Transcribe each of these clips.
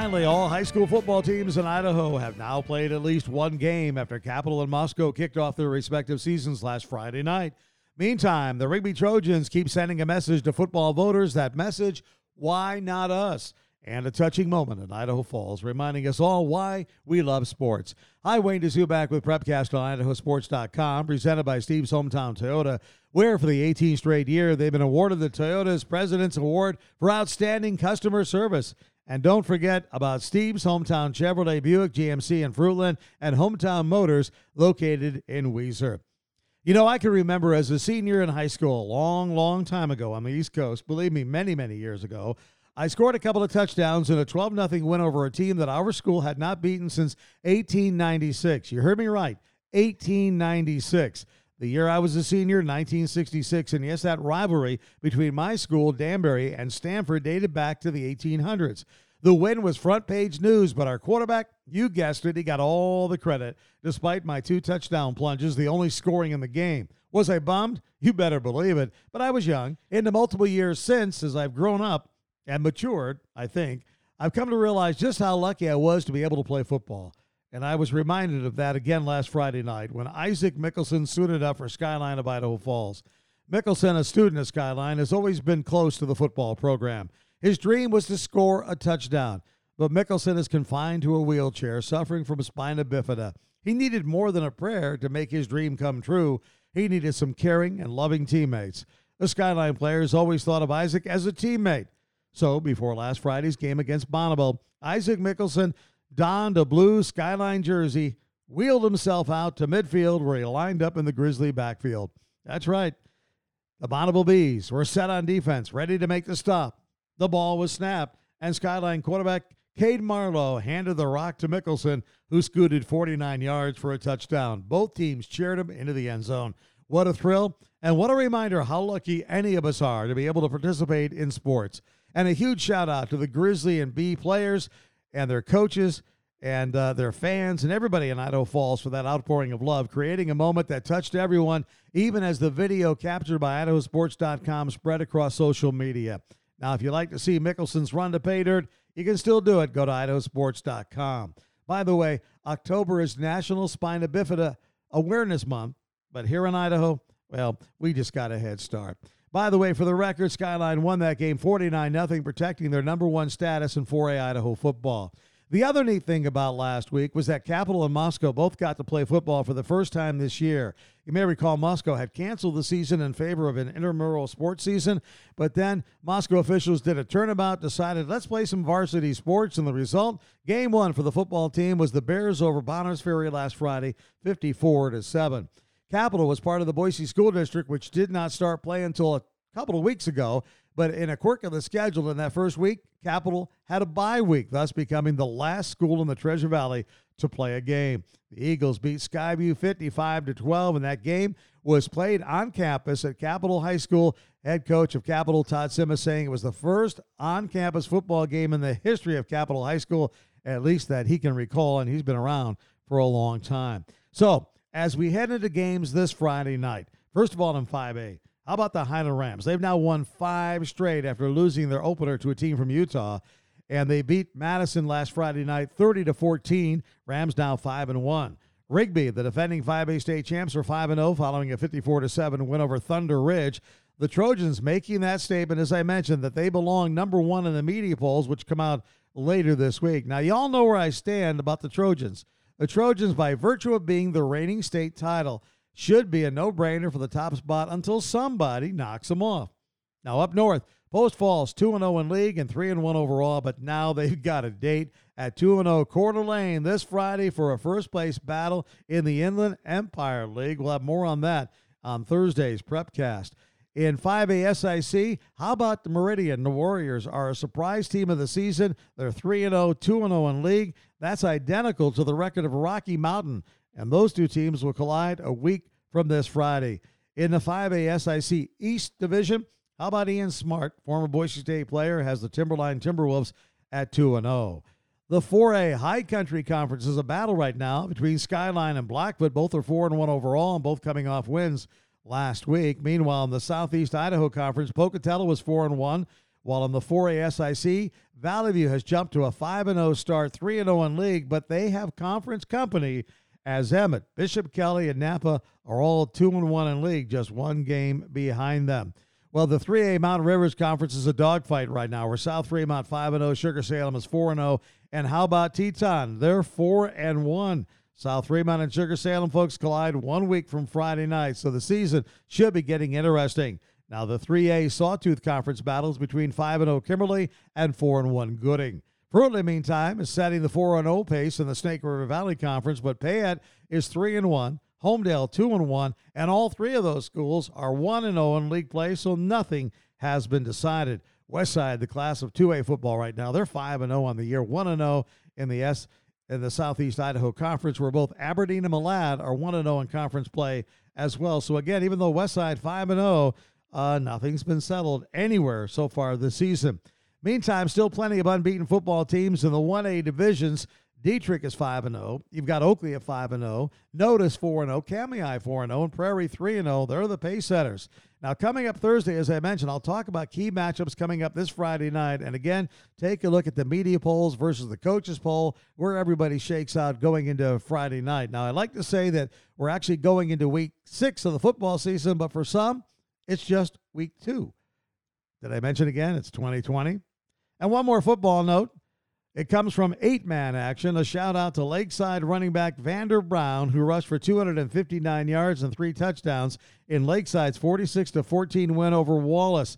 Finally, all high school football teams in Idaho have now played at least one game after Capital and Moscow kicked off their respective seasons last Friday night. Meantime, the Rigby Trojans keep sending a message to football voters. That message, why not us? And a touching moment in Idaho Falls, reminding us all why we love sports. Hi, Wayne Dzubak with Prepcast on IdahoSports.com, presented by Steve's Hometown Toyota, where for the 18th straight year they've been awarded the Toyota's President's Award for Outstanding Customer Service. And don't forget about Steve's Hometown Chevrolet Buick GMC in Fruitland and Hometown Motors located in Weiser. You know, I can remember as a senior in high school, a long, long time ago on the East Coast, believe me, many, many years ago, I scored a couple of touchdowns in a 12 0 win over a team that our school had not beaten since 1896. You heard me right, 1896. The year I was a senior, 1966, and yes, that rivalry between my school, Danbury, and Stanford dated back to the 1800s. The win was front page news, but our quarterback, you guessed it, he got all the credit, despite my two touchdown plunges, the only scoring in the game. Was I bummed? You better believe it. But I was young. In the multiple years since, as I've grown up and matured, I think, I've come to realize just how lucky I was to be able to play football. And I was reminded of that again last Friday night when Isaac Mickelson suited up for Skyline of Idaho Falls. Mickelson, a student at Skyline, has always been close to the football program. His dream was to score a touchdown, but Mickelson is confined to a wheelchair, suffering from spina bifida. He needed more than a prayer to make his dream come true. He needed some caring and loving teammates. The Skyline players always thought of Isaac as a teammate. So, before last Friday's game against Bonneville, Isaac Mickelson donned a blue Skyline jersey, wheeled himself out to midfield where he lined up in the Grizzly backfield. That's right. The Bonneville Bees were set on defense, ready to make the stop. The ball was snapped, and Skyline quarterback Cade Marlowe handed the rock to Mickelson, who scooted 49 yards for a touchdown. Both teams cheered him into the end zone. What a thrill, and what a reminder how lucky any of us are to be able to participate in sports. And a huge shout out to the Grizzly and Bee players and their coaches and uh, their fans and everybody in Idaho Falls for that outpouring of love, creating a moment that touched everyone, even as the video captured by IdahoSports.com spread across social media. Now, if you'd like to see Mickelson's run to pay dirt, you can still do it. Go to idahosports.com. By the way, October is National Spina Bifida Awareness Month, but here in Idaho, well, we just got a head start. By the way, for the record, Skyline won that game 49 0, protecting their number one status in 4A Idaho football. The other neat thing about last week was that Capital and Moscow both got to play football for the first time this year. You may recall Moscow had canceled the season in favor of an intramural sports season, but then Moscow officials did a turnabout, decided let's play some varsity sports, and the result, game one for the football team was the Bears over Bonners Ferry last Friday, 54 to 7. Capital was part of the Boise School District, which did not start play until a couple of weeks ago. But in a quirk of the schedule in that first week, Capital had a bye week, thus becoming the last school in the Treasure Valley to play a game. The Eagles beat Skyview 55 to 12, and that game was played on campus at Capital High School. Head coach of Capital, Todd Simmons, saying it was the first on campus football game in the history of Capital High School, at least that he can recall, and he's been around for a long time. So, as we head into games this Friday night, first of all in 5A, how about the Highland Rams? They've now won five straight after losing their opener to a team from Utah, and they beat Madison last Friday night, 30 to 14. Rams now five and one. Rigby, the defending 5A state champs, are 5 0 following a 54 7 win over Thunder Ridge. The Trojans making that statement, as I mentioned, that they belong number one in the media polls, which come out later this week. Now, y'all know where I stand about the Trojans. The Trojans, by virtue of being the reigning state title, should be a no brainer for the top spot until somebody knocks them off. Now, up north, Post Falls 2 0 in league and 3 1 overall, but now they've got a date at 2 0 Coeur d'Alene this Friday for a first place battle in the Inland Empire League. We'll have more on that on Thursday's Prepcast. In 5A SIC, how about the Meridian? The Warriors are a surprise team of the season. They're 3 0, 2 0 in league. That's identical to the record of Rocky Mountain and those two teams will collide a week from this Friday. In the 5A SIC East Division, how about Ian Smart, former Boise State player, has the Timberline Timberwolves at 2 0. The 4A High Country Conference is a battle right now between Skyline and Blackfoot. Both are 4 and 1 overall and both coming off wins last week. Meanwhile, in the Southeast Idaho Conference, Pocatello was 4 and 1, While in the 4A SIC, Valley View has jumped to a 5 0 start, 3 0 in league, but they have conference company as Emmett, Bishop Kelly, and Nampa are all 2 and 1 in league, just one game behind them. Well, the 3A Mountain Rivers Conference is a dogfight right now. We're South Fremont 5 0, Sugar Salem is 4 0, and how about Teton? They're 4 and 1. South Fremont and Sugar Salem folks collide one week from Friday night, so the season should be getting interesting. Now, the 3A Sawtooth Conference battles between 5 0 Kimberly and 4 1 Gooding. Fruitland, meantime, is setting the 4 0 pace in the Snake River Valley Conference, but Payette is 3 1. Homedale 2 and 1, and all three of those schools are 1 and 0 in league play, so nothing has been decided. Westside, the class of 2A football right now, they're 5 and 0 on the year, 1 and 0 in the S in the Southeast Idaho Conference, where both Aberdeen and Malad are 1 0 in conference play as well. So again, even though Westside 5 and 0, uh, nothing's been settled anywhere so far this season. Meantime, still plenty of unbeaten football teams in the 1A divisions. Dietrich is 5 and 0. You've got Oakley at 5 and 0. Notus 4 and 0. Cami 4 and 0. And Prairie 3 and 0. They're the pace setters. Now, coming up Thursday, as I mentioned, I'll talk about key matchups coming up this Friday night. And again, take a look at the media polls versus the coaches poll, where everybody shakes out going into Friday night. Now, I'd like to say that we're actually going into week six of the football season, but for some, it's just week two. Did I mention again? It's 2020. And one more football note. It comes from eight man action. A shout out to Lakeside running back Vander Brown, who rushed for 259 yards and three touchdowns in Lakeside's 46 14 win over Wallace.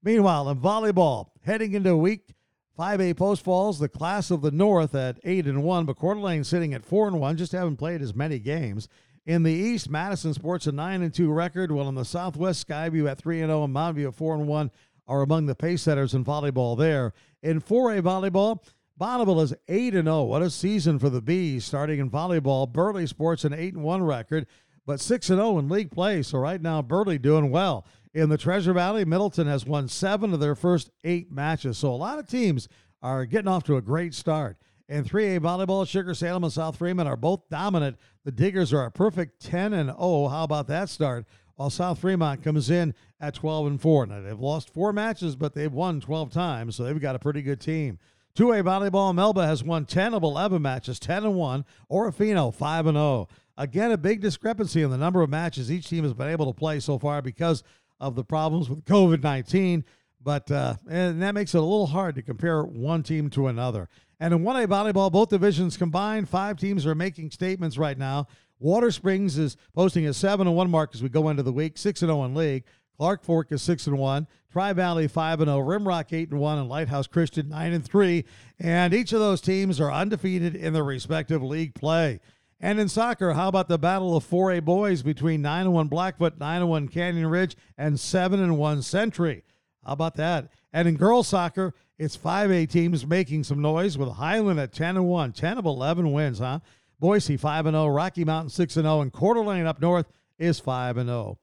Meanwhile, in volleyball, heading into week 5A Post Falls, the class of the North at 8 and 1, but Coeur d'Alene sitting at 4 and 1, just haven't played as many games. In the East, Madison sports a 9 and 2 record, while in the Southwest, Skyview at 3 and 0 and Mountview at 4 and 1 are among the pace setters in volleyball there. In 4A volleyball, Bonneville is 8 0. What a season for the Bees starting in volleyball. Burley sports an 8 1 record, but 6 0 in league play. So right now, Burley doing well. In the Treasure Valley, Middleton has won seven of their first eight matches. So a lot of teams are getting off to a great start. In 3A volleyball, Sugar Salem and South Fremont are both dominant. The Diggers are a perfect 10 and 0. How about that start? While South Fremont comes in at 12 and 4. Now they've lost four matches, but they've won 12 times, so they've got a pretty good team. 2A volleyball, Melba has won 10 of 11 matches, 10 and 1. Orofino, 5 and 0. Again, a big discrepancy in the number of matches each team has been able to play so far because of the problems with COVID 19. But uh, and that makes it a little hard to compare one team to another. And in 1A volleyball, both divisions combined, five teams are making statements right now. Watersprings is posting a 7 and 1 mark as we go into the week, 6 and 0 in league. Clark Fork is six and one. Tri Valley five and zero. Rimrock eight and one, and Lighthouse Christian nine and three. And each of those teams are undefeated in their respective league play. And in soccer, how about the battle of 4A boys between 9 and 1 Blackfoot, 9 and 1 Canyon Ridge, and 7 and 1 Century? How about that? And in girls soccer, it's 5A teams making some noise with Highland at 10 and 1, 10 of 11 wins, huh? Boise 5 and 0, Rocky Mountain 6 and 0, and Coeur d'Alene up north is 5 and 0.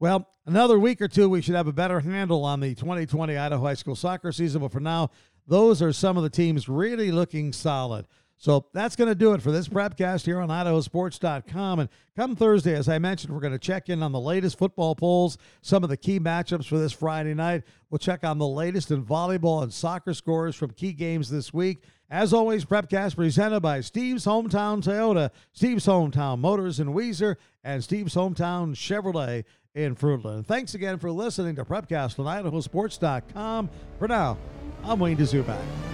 Well, another week or two, we should have a better handle on the 2020 Idaho High School soccer season. But for now, those are some of the teams really looking solid. So that's going to do it for this prepcast here on idahosports.com. And come Thursday, as I mentioned, we're going to check in on the latest football polls, some of the key matchups for this Friday night. We'll check on the latest in volleyball and soccer scores from key games this week. As always, Prepcast presented by Steve's Hometown Toyota, Steve's Hometown Motors in Weiser, and Steve's Hometown Chevrolet in Fruitland. Thanks again for listening to Prepcast on IdahoSports.com. For now, I'm Wayne Dzubak.